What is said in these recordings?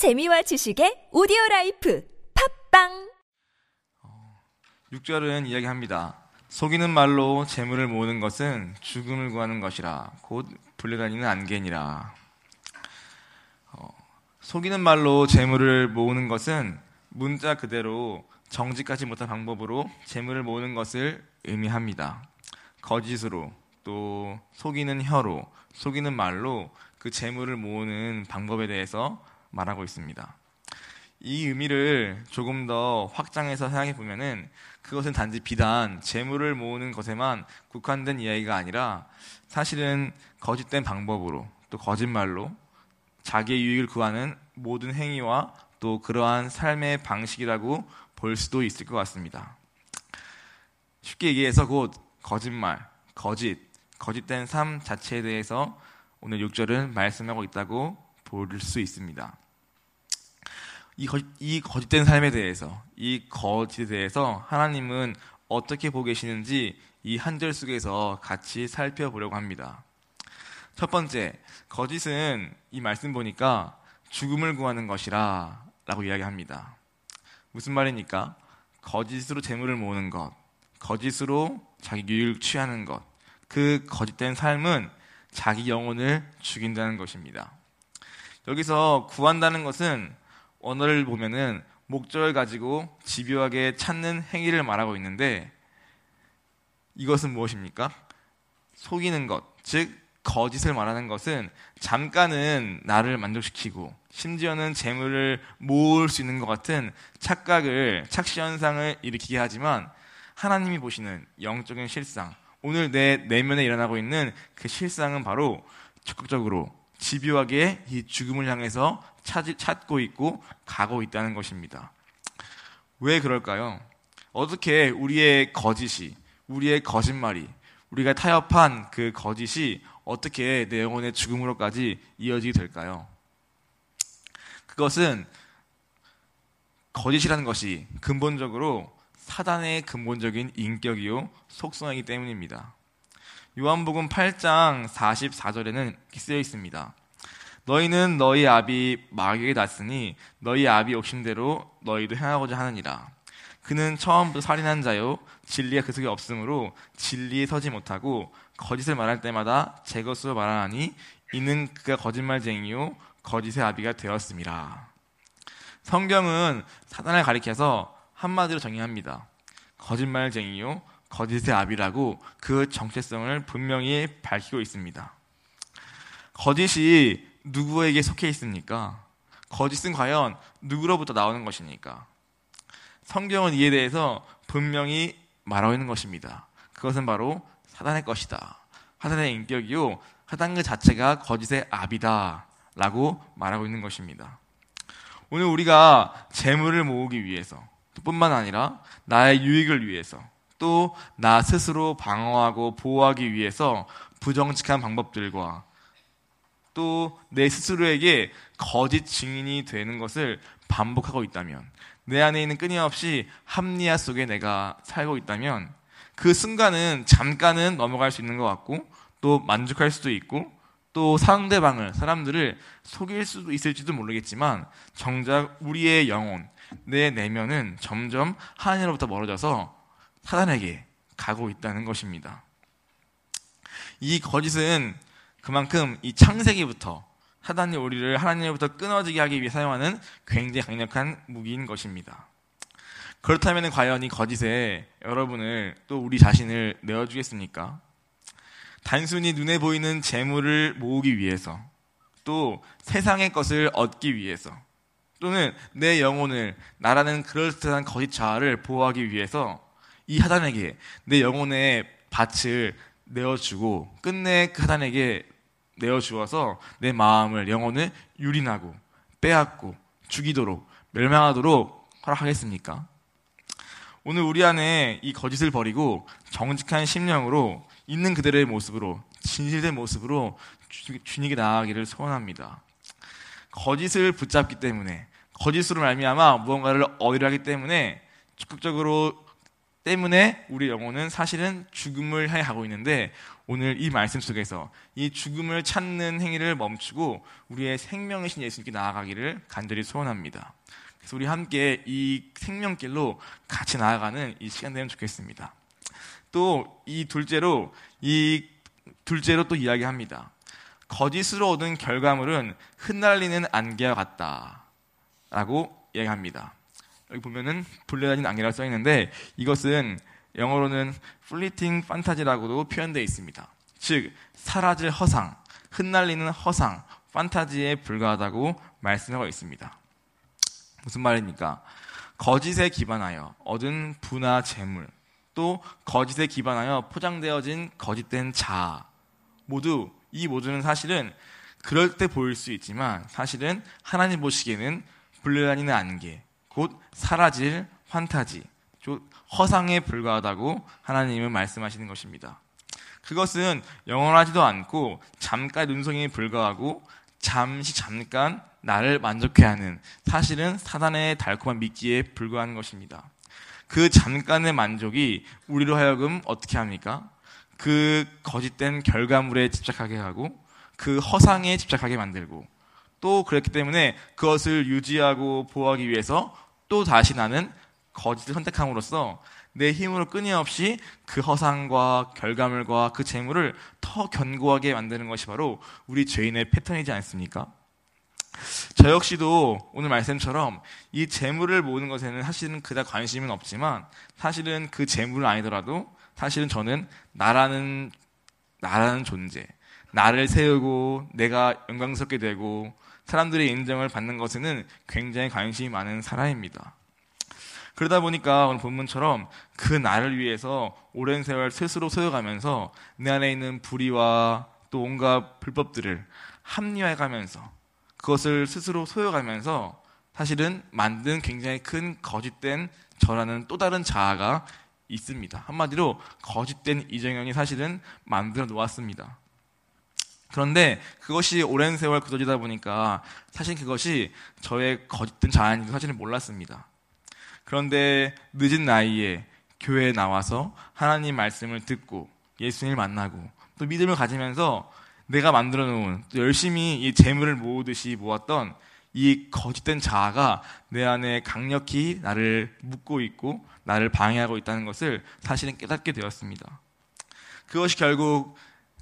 재미와 지식의 오디오 life 팟빵 6절은 이야기합니다. 속이는 말로 재물을 모으는 것은 죽음을 구하는 것이라 곧 불려다니는 안개니라. 어, 속이는 말로 재물을 모으는 것은 문자 그대로 정직하지 못한 방법으로 재물을 모으는 것을 의미합니다. 거짓으로 또 속이는 혀로 속이는 말로 그 재물을 모으는 방법에 대해서 말하고 있습니다. 이 의미를 조금 더 확장해서 생각해 보면은 그것은 단지 비단 재물을 모으는 것에만 국한된 이야기가 아니라 사실은 거짓된 방법으로 또 거짓말로 자기의 유익을 구하는 모든 행위와 또 그러한 삶의 방식이라고 볼 수도 있을 것 같습니다. 쉽게 얘기해서 곧 거짓말, 거짓, 거짓된 삶 자체에 대해서 오늘 6절은 말씀하고 있다고 볼 수 있습니다. 이, 거, 이 거짓된 삶에 대해서, 이 거짓에 대해서 하나님은 어떻게 보고 계시는지 이 한 절 속에서 같이 살펴보려고 합니다. 첫 번째, 거짓은 이 말씀 보니까 죽음을 구하는 것이라 라고 이야기합니다. 무슨 말입니까? 거짓으로 재물을 모으는 것, 거짓으로 자기 유익을 취하는 것, 그 거짓된 삶은 자기 영혼을 죽인다는 것입니다. 여기서 구한다는 것은 언어를 보면은 목적을 가지고 집요하게 찾는 행위를 말하고 있는데 이것은 무엇입니까? 속이는 것, 즉 거짓을 말하는 것은 잠깐은 나를 만족시키고 심지어는 재물을 모을 수 있는 것 같은 착각을 착시 현상을 일으키게 하지만 하나님이 보시는 영적인 실상, 오늘 내 내면에 일어나고 있는 그 실상은 바로 적극적으로 집요하게 이 죽음을 향해서 찾, 찾고 있고 가고 있다는 것입니다. 왜 그럴까요? 어떻게 우리의 거짓이, 우리의 거짓말이, 우리가 타협한 그 거짓이 어떻게 내 영혼의 죽음으로까지 이어지게 될까요? 그것은 거짓이라는 것이 근본적으로 사단의 근본적인 인격이요 속성이기 때문입니다. 요한복음 8장 44절에는 이렇게 쓰여 있습니다. 너희는 너희 아비 마귀에게 났으니 너희 아비 욕심대로 너희도 행하고자 하느니라. 그는 처음부터 살인한 자요 진리가 그 속에 없으므로 진리에 서지 못하고 거짓을 말할 때마다 제 것으로 말하니 이는 그가 거짓말쟁이요 거짓의 아비가 되었습니다. 성경은 사단을 가리켜서 한마디로 정의합니다. 거짓말쟁이요 거짓의 아비라고 그 정체성을 분명히 밝히고 있습니다. 거짓이 누구에게 속해 있습니까? 거짓은 과연 누구로부터 나오는 것입니까? 성경은 이에 대해서 분명히 말하고 있는 것입니다. 그것은 바로 사단의 것이다. 사단의 인격이요. 사단 그 자체가 거짓의 압이다. 라고 말하고 있는 것입니다. 오늘 우리가 재물을 모으기 위해서 뿐만 아니라 나의 유익을 위해서 또 나 스스로 방어하고 보호하기 위해서 부정직한 방법들과 또 내 스스로에게 거짓 증인이 되는 것을 반복하고 있다면 내 안에 있는 끊임없이 합리화 속에 내가 살고 있다면 그 순간은 잠깐은 넘어갈 수 있는 것 같고 또 만족할 수도 있고 또 상대방을 사람들을 속일 수도 있을지도 모르겠지만 정작 우리의 영혼 내 내면은 점점 하나님으로부터 멀어져서 사단에게 가고 있다는 것입니다. 이 거짓은 그만큼 이 창세기부터 사단이 우리를 하나님으로부터 끊어지게 하기 위해 사용하는 굉장히 강력한 무기인 것입니다. 그렇다면 과연 이 거짓에 여러분을 또 우리 자신을 내어주겠습니까? 단순히 눈에 보이는 재물을 모으기 위해서 또 세상의 것을 얻기 위해서 또는 내 영혼을 나라는 그럴듯한 거짓 자아를 보호하기 위해서 이 하단에게 내 영혼의 밭을 내어주고 끝내 그 하단에게 내어 주어서 내 마음을 영혼을 유린하고 빼앗고 죽이도록 멸망하도록 허락하겠습니까? 오늘 우리 안에 이 거짓을 버리고 정직한 심령으로 있는 그대로의 모습으로 진실된 모습으로 주님께 나아가기를 소원합니다. 거짓을 붙잡기 때문에 거짓으로 말미암아 무언가를 얻으려 하기 때문에 적극적으로 때문에 우리 영혼은 사실은 죽음을 향해 가고 있는데 오늘 이 말씀 속에서 이 죽음을 찾는 행위를 멈추고 우리의 생명이신 예수님께 나아가기를 간절히 소원합니다. 그래서 우리 함께 이 생명길로 같이 나아가는 이 시간 되면 좋겠습니다. 또 이 둘째로 이 둘째로 또 이야기합니다. 거짓으로 얻은 결과물은 흩날리는 안개와 같다라고 이야기합니다. 여기 보면은 불레다닌 안개라고 써 있는데 이것은 영어로는 fleeting fantasy라고도 표현되어 있습니다. 즉 사라질 허상, 흩날리는 허상, 판타지에 불과하다고 말씀하고 있습니다. 무슨 말입니까? 거짓에 기반하여 얻은 부나 재물, 또 거짓에 기반하여 포장되어진 거짓된 자아, 모두 이 모두는 사실은 그럴 때 보일 수 있지만 사실은 하나님 보시기에는 불려다니는 안개, 곧 사라질 환타지, 허상에 불과하다고 하나님은 말씀하시는 것입니다. 그것은 영원하지도 않고 잠깐 눈송이에 불과하고 잠시 잠깐 나를 만족해 하는 사실은 사단의 달콤한 미끼에 불과한 것입니다. 그 잠깐의 만족이 우리로 하여금 어떻게 합니까? 그 거짓된 결과물에 집착하게 하고 그 허상에 집착하게 만들고 또 그렇기 때문에 그것을 유지하고 보호하기 위해서 또 다시 나는 거짓을 선택함으로써 내 힘으로 끊임없이 그 허상과 결과물과 그 재물을 더 견고하게 만드는 것이 바로 우리 죄인의 패턴이지 않습니까? 저 역시도 오늘 말씀처럼 이 재물을 모으는 것에는 사실은 그다 관심은 없지만 사실은 그 재물은 아니더라도 사실은 저는 나라는 나라는 존재, 나를 세우고 내가 영광스럽게 되고 사람들의 인정을 받는 것에는 굉장히 관심이 많은 사람입니다. 그러다 보니까 오늘 본문처럼 그 나를 위해서 오랜 세월 스스로 소유가면서 내 안에 있는 불의와 또 온갖 불법들을 합리화해가면서 그것을 스스로 소유가면서 사실은 만든 굉장히 큰 거짓된 저라는 또 다른 자아가 있습니다. 한마디로 거짓된 이정현이 사실은 만들어 놓았습니다. 그런데 그것이 오랜 세월 굳어지다 보니까 사실 그것이 저의 거짓된 자아인지 사실은 몰랐습니다. 그런데 늦은 나이에 교회에 나와서 하나님 말씀을 듣고 예수님을 만나고 또 믿음을 가지면서 내가 만들어 놓은 열심히 이 재물을 모으듯이 모았던 이 거짓된 자아가 내 안에 강력히 나를 묶고 있고 나를 방해하고 있다는 것을 사실은 깨닫게 되었습니다. 그것이 결국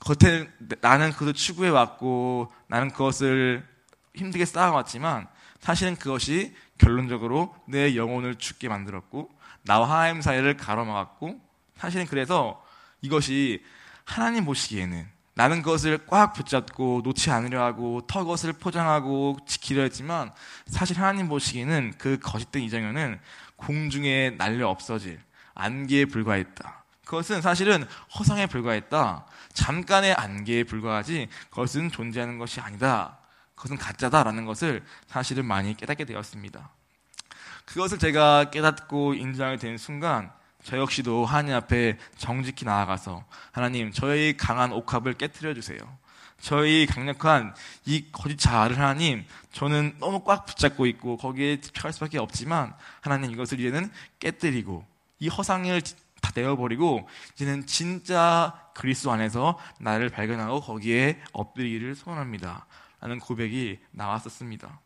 겉에 나는 그것을 추구해 왔고 나는 그것을 힘들게 쌓아왔지만 사실은 그것이 결론적으로 내 영혼을 죽게 만들었고 나와 하나님 사이를 가로막았고 사실은 그래서 이것이 하나님 보시기에는 나는 그것을 꽉 붙잡고 놓지 않으려 하고 터 것을 포장하고 지키려 했지만 사실 하나님 보시기에는 그 거짓된 이정현은 공중에 날려 없어질 안개에 불과했다. 그것은 사실은 허상에 불과했다. 잠깐의 안개에 불과하지 그것은 존재하는 것이 아니다. 그것은 가짜다라는 것을 사실은 많이 깨닫게 되었습니다. 그것을 제가 깨닫고 인정하게 된 순간 저 역시도 하나님 앞에 정직히 나아가서 하나님 저의 강한 옥합을 깨뜨려 주세요. 저희 강력한 이 거짓 자아를 하나님 저는 너무 꽉 붙잡고 있고 거기에 집착할 수밖에 없지만 하나님 이것을 이제는 깨뜨리고 이 허상을 다 내어버리고 이제는 진짜 그리스도 안에서 나를 발견하고 거기에 엎드리기를 소원합니다. 라는 고백이 나왔었습니다.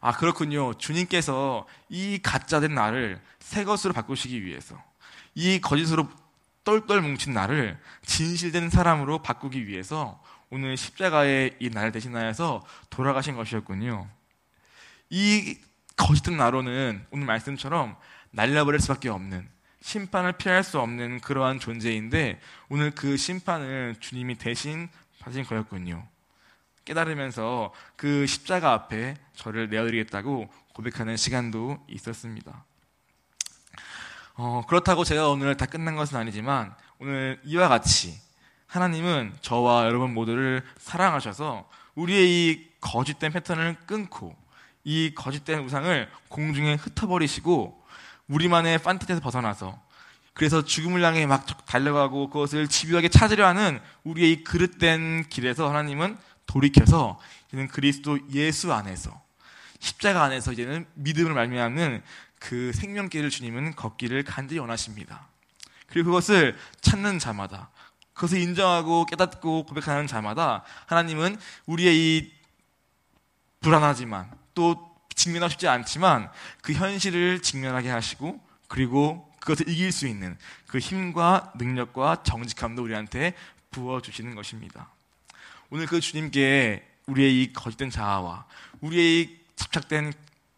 아, 그렇군요. 주님께서 이 가짜된 나를 새 것으로 바꾸시기 위해서 이 거짓으로 똘똘 뭉친 나를 진실된 사람으로 바꾸기 위해서 오늘 십자가의 이 나를 대신하여서 돌아가신 것이었군요. 이 거짓된 나로는 오늘 말씀처럼 날려버릴 수밖에 없는 심판을 피할 수 없는 그러한 존재인데 오늘 그 심판을 주님이 대신 받으신 거였군요. 깨달으면서 그 십자가 앞에 저를 내어드리겠다고 고백하는 시간도 있었습니다. 어, 그렇다고 제가 오늘 다 끝난 것은 아니지만 오늘 이와 같이 하나님은 저와 여러분 모두를 사랑하셔서 우리의 이 거짓된 패턴을 끊고 이 거짓된 우상을 공중에 흩어버리시고 우리만의 판타지에서 벗어나서 그래서 죽음을 향해 막 달려가고 그것을 집요하게 찾으려 하는 우리의 이 그릇된 길에서 하나님은 돌이켜서 이제는 그리스도 예수 안에서 십자가 안에서 이제는 믿음을 말미암는 그 생명길을 주님은 걷기를 간절히 원하십니다. 그리고 그것을 찾는 자마다 그것을 인정하고 깨닫고 고백하는 자마다 하나님은 우리의 이 불안하지만 또 직면하고 싶지 않지만 그 현실을 직면하게 하시고 그리고 그것을 이길 수 있는 그 힘과 능력과 정직함도 우리한테 부어주시는 것입니다. 오늘 그 주님께 우리의 이 거짓된 자아와 우리의 이 집착된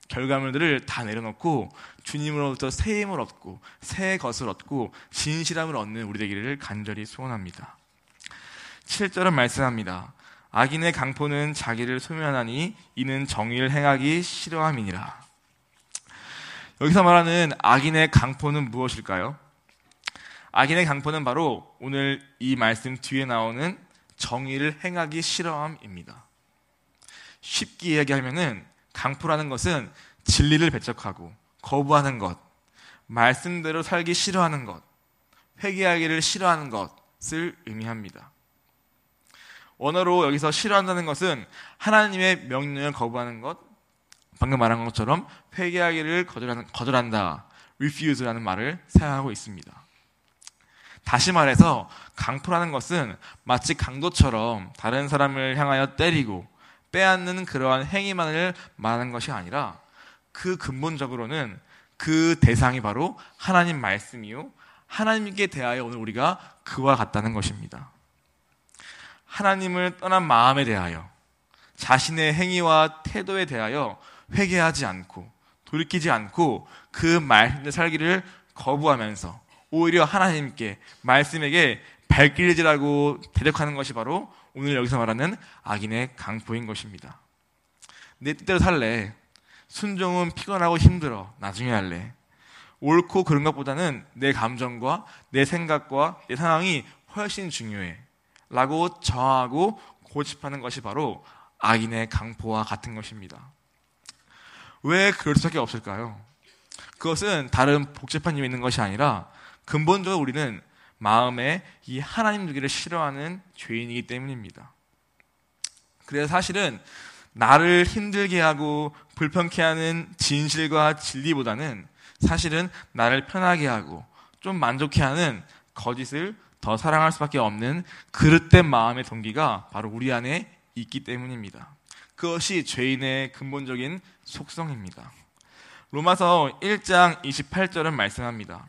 결과물들을 다 내려놓고 주님으로부터 새 힘을 얻고 새 것을 얻고 진실함을 얻는 우리 되기를 간절히 소원합니다. 7절은 말씀합니다. 악인의 강포는 자기를 소멸하니 이는 정의를 행하기 싫어함이니라. 여기서 말하는 악인의 강포는 무엇일까요? 악인의 강포는 바로 오늘 이 말씀 뒤에 나오는 정의를 행하기 싫어함입니다. 쉽게 이야기하면은 강포라는 것은 진리를 배척하고 거부하는 것, 말씀대로 살기 싫어하는 것, 회개하기를 싫어하는 것을 의미합니다. 원어로 여기서 싫어한다는 것은 하나님의 명령을 거부하는 것, 방금 말한 것처럼 회개하기를 거절한다, refuse라는 말을 사용하고 있습니다. 다시 말해서 강포라는 것은 마치 강도처럼 다른 사람을 향하여 때리고 빼앗는 그러한 행위만을 말하는 것이 아니라 그 근본적으로는 그 대상이 바로 하나님 말씀이요. 하나님께 대하여 오늘 우리가 그와 같다는 것입니다. 하나님을 떠난 마음에 대하여 자신의 행위와 태도에 대하여 회개하지 않고 돌이키지 않고 그 말씀에 살기를 거부하면서 오히려 하나님께 말씀에게 발길질하고 대적하는 것이 바로 오늘 여기서 말하는 악인의 강포인 것입니다. 내 뜻대로 살래. 순종은 피곤하고 힘들어. 나중에 할래. 옳고 그런 것보다는 내 감정과 내 생각과 내 상황이 훨씬 중요해. 라고 저하고 고집하는 것이 바로 악인의 강포와 같은 것입니다. 왜 그럴 수밖에 없을까요? 그것은 다른 복잡한 이유 있는 것이 아니라 근본적으로 우리는 마음에 이 하나님 두기를 싫어하는 죄인이기 때문입니다. 그래서 사실은 나를 힘들게 하고 불편케 하는 진실과 진리보다는 사실은 나를 편하게 하고 좀 만족해 하는 거짓을 더 사랑할 수밖에 없는 그릇된 마음의 동기가 바로 우리 안에 있기 때문입니다. 그것이 죄인의 근본적인 속성입니다. 로마서 1장 28절은 말씀합니다.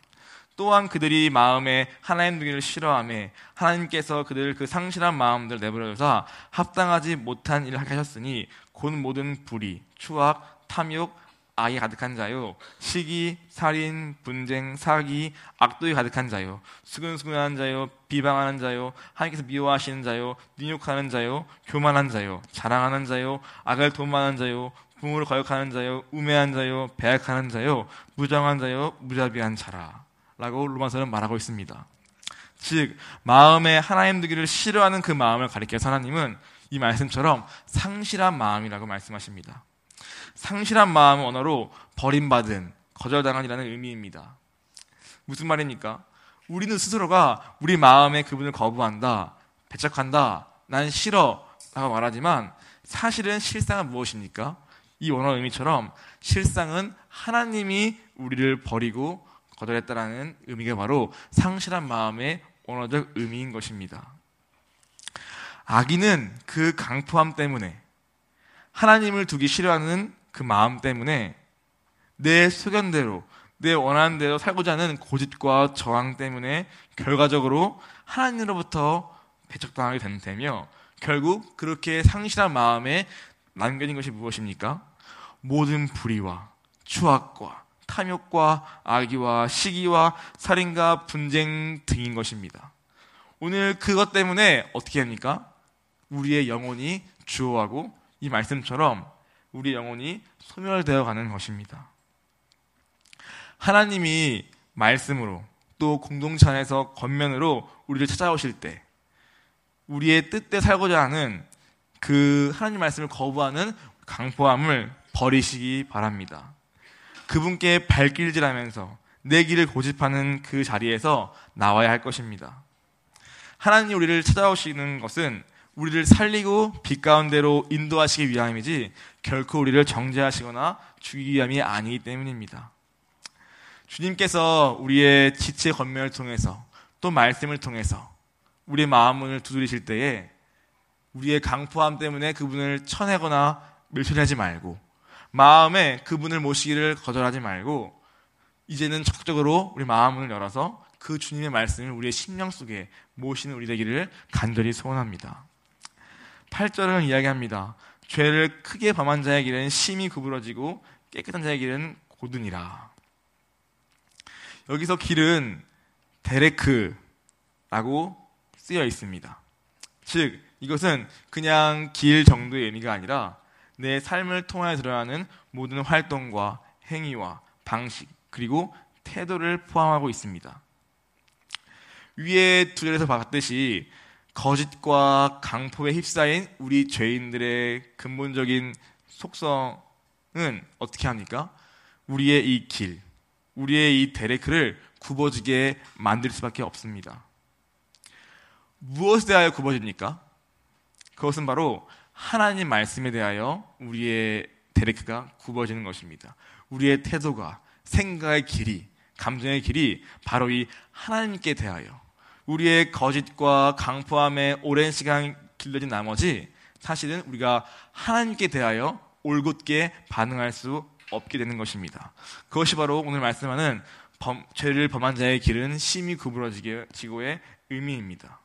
또한 그들이 마음에 하나님 두기를 싫어함에 하나님께서 그들 그 상실한 마음들 내버려둬서 합당하지 못한 일을 하셨으니 곧 모든 불의, 추악, 탐욕, 악이 가득한 자요. 시기, 살인, 분쟁, 사기, 악도에 가득한 자요. 수근수근한 자요. 비방하는 자요. 하나님께서 미워하시는 자요. 능욕하는 자요. 교만한 자요. 자랑하는 자요. 악을 도만하는 자요. 부모를 거역하는 자요. 우매한 자요. 배약하는 자요. 무정한 자요. 무자비한 자라. 라고 로마서는 말하고 있습니다. 즉 마음에 하나님 두기를 싫어하는 그 마음을 가리켜서 하나님은 이 말씀처럼 상실한 마음이라고 말씀하십니다. 상실한 마음은 언어로 버림받은 거절당한이라는 의미입니다. 무슨 말입니까? 우리는 스스로가 우리 마음에 그분을 거부한다, 배척한다, 난 싫어 라고 말하지만 사실은 실상은 무엇입니까? 이 원어 의미처럼 실상은 하나님이 우리를 버리고 거절했다라는 의미가 바로 상실한 마음의 언어적 의미인 것입니다. 악인은 그 강포함 때문에 하나님을 두기 싫어하는 그 마음 때문에 내 소견대로 내 원하는 대로 살고자 하는 고집과 저항 때문에 결과적으로 하나님으로부터 배척당하게 된다며 결국 그렇게 상실한 마음에 남겨진 것이 무엇입니까? 모든 불의와 추악과 탐욕과 악의와 시기와 살인과 분쟁 등인 것입니다. 오늘 그것 때문에 어떻게 합니까? 우리의 영혼이 주어하고 이 말씀처럼 우리 영혼이 소멸되어 가는 것입니다. 하나님이 말씀으로 또 공동체 안에서 겉면으로 우리를 찾아오실 때 우리의 뜻대 살고자 하는 그 하나님 말씀을 거부하는 강포함을 버리시기 바랍니다. 그분께 발길질하면서 내 길을 고집하는 그 자리에서 나와야 할 것입니다. 하나님 우리를 찾아오시는 것은 우리를 살리고 빛 가운데로 인도하시기 위함이지 결코 우리를 정죄하시거나 죽이기 위함이 아니기 때문입니다. 주님께서 우리의 지체 건면을 통해서 또 말씀을 통해서 우리의 마음을 두드리실 때에 우리의 강포함 때문에 그분을 쳐내거나 멸시하지 말고 마음에 그분을 모시기를 거절하지 말고 이제는 적극적으로 우리 마음을 열어서 그 주님의 말씀을 우리의 심령 속에 모시는 우리 되기를 간절히 소원합니다. 8절은 이야기합니다. 죄를 크게 범한 자의 길은 심히 구부러지고 깨끗한 자의 길은 고든이라. 여기서 길은 데레크라고 쓰여 있습니다. 즉, 이것은 그냥 길 정도의 의미가 아니라 내 삶을 통하여 드러나는 모든 활동과 행위와 방식, 그리고 태도를 포함하고 있습니다. 위에 두 절에서 봤듯이 거짓과 강포에 휩싸인 우리 죄인들의 근본적인 속성은 어떻게 합니까? 우리의 이 길, 우리의 이 데레크를 굽어지게 만들 수밖에 없습니다. 무엇에 대하여 굽어집니까? 그것은 바로 하나님 말씀에 대하여 우리의 데레크가 굽어지는 것입니다. 우리의 태도가 생각의 길이, 감정의 길이 바로 이 하나님께 대하여 우리의 거짓과 강포함에 오랜 시간 길러진 나머지 사실은 우리가 하나님께 대하여 올곧게 반응할 수 없게 되는 것입니다. 그것이 바로 오늘 말씀하는 범, 죄를 범한 자의 길은 심히 구부러지고의 의미입니다.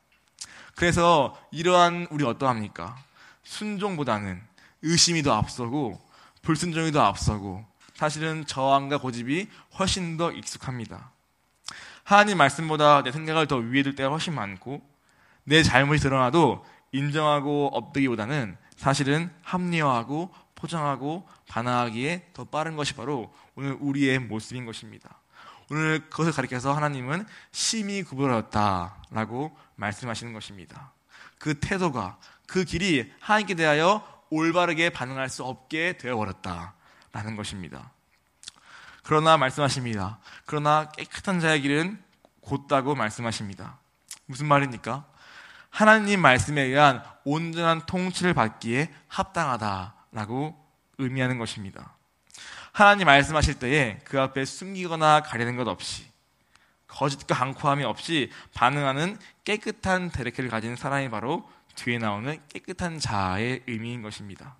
그래서 이러한 우리 어떠합니까? 순종보다는 의심이 더 앞서고 불순종이 더 앞서고 사실은 저항과 고집이 훨씬 더 익숙합니다. 하나님 말씀보다 내 생각을 더 위에 둘 때가 훨씬 많고 내 잘못이 드러나도 인정하고 엎드기보다는 사실은 합리화하고 포장하고 반항하기에 더 빠른 것이 바로 오늘 우리의 모습인 것입니다. 오늘 그것을 가리켜서 하나님은 심히 구부러졌다라고 말씀하시는 것입니다. 그 태도가 그 길이 하나님께 대하여 올바르게 반응할 수 없게 되어버렸다라는 것입니다. 그러나 말씀하십니다. 그러나 깨끗한 자의 길은 곧다고 말씀하십니다. 무슨 말입니까? 하나님 말씀에 의한 온전한 통치를 받기에 합당하다라고 의미하는 것입니다. 하나님 말씀하실 때에 그 앞에 숨기거나 가리는 것 없이 거짓과 강코함이 없이 반응하는 깨끗한 데레크를 가진 사람이 바로 뒤에 나오는 깨끗한 자의 의미인 것입니다.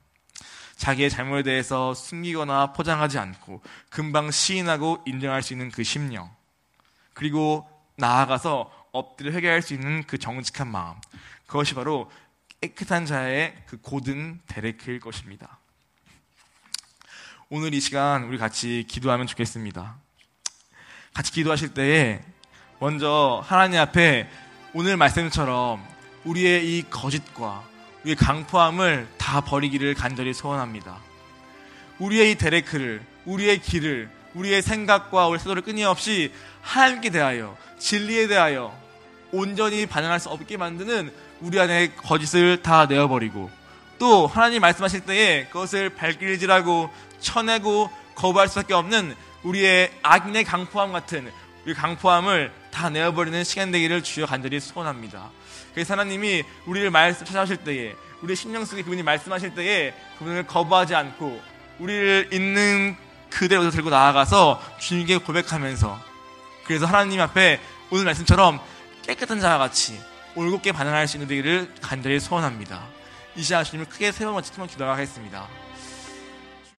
자기의 잘못에 대해서 숨기거나 포장하지 않고 금방 시인하고 인정할 수 있는 그 심령 그리고 나아가서 엎드려 회개할 수 있는 그 정직한 마음 그것이 바로 깨끗한 자의 그 고든 데레크일 것입니다. 오늘 이 시간 우리 같이 기도하면 좋겠습니다. 같이 기도하실 때에 먼저 하나님 앞에 오늘 말씀처럼 우리의 이 거짓과 우리의 강포함을 다 버리기를 간절히 소원합니다. 우리의 이 데레크를, 우리의 길을, 우리의 생각과 우리 태도를 끊임없이 하나님께 대하여, 진리에 대하여 온전히 반응할 수 없게 만드는 우리 안에 거짓을 다 내어버리고 또 하나님 말씀하실 때에 그것을 발길질하고 쳐내고 거부할 수밖에 없는 우리의 악인의 강포함 같은 우리 강포함을 다 내어버리는 시간 되기를 주여 간절히 소원합니다. 그래서 하나님이 우리를 말씀 찾아오실 때에 우리 심령 속에 그분이 말씀하실 때에 그분을 거부하지 않고 우리를 있는 그대로 들고 나아가서 주님께 고백하면서 그래서 하나님 앞에 오늘 말씀처럼 깨끗한 자와 같이 올곧게 반응할 수 있는 되기를 간절히 소원합니다. 이 시간 주님을 크게 세번 마치 기도하겠습니다.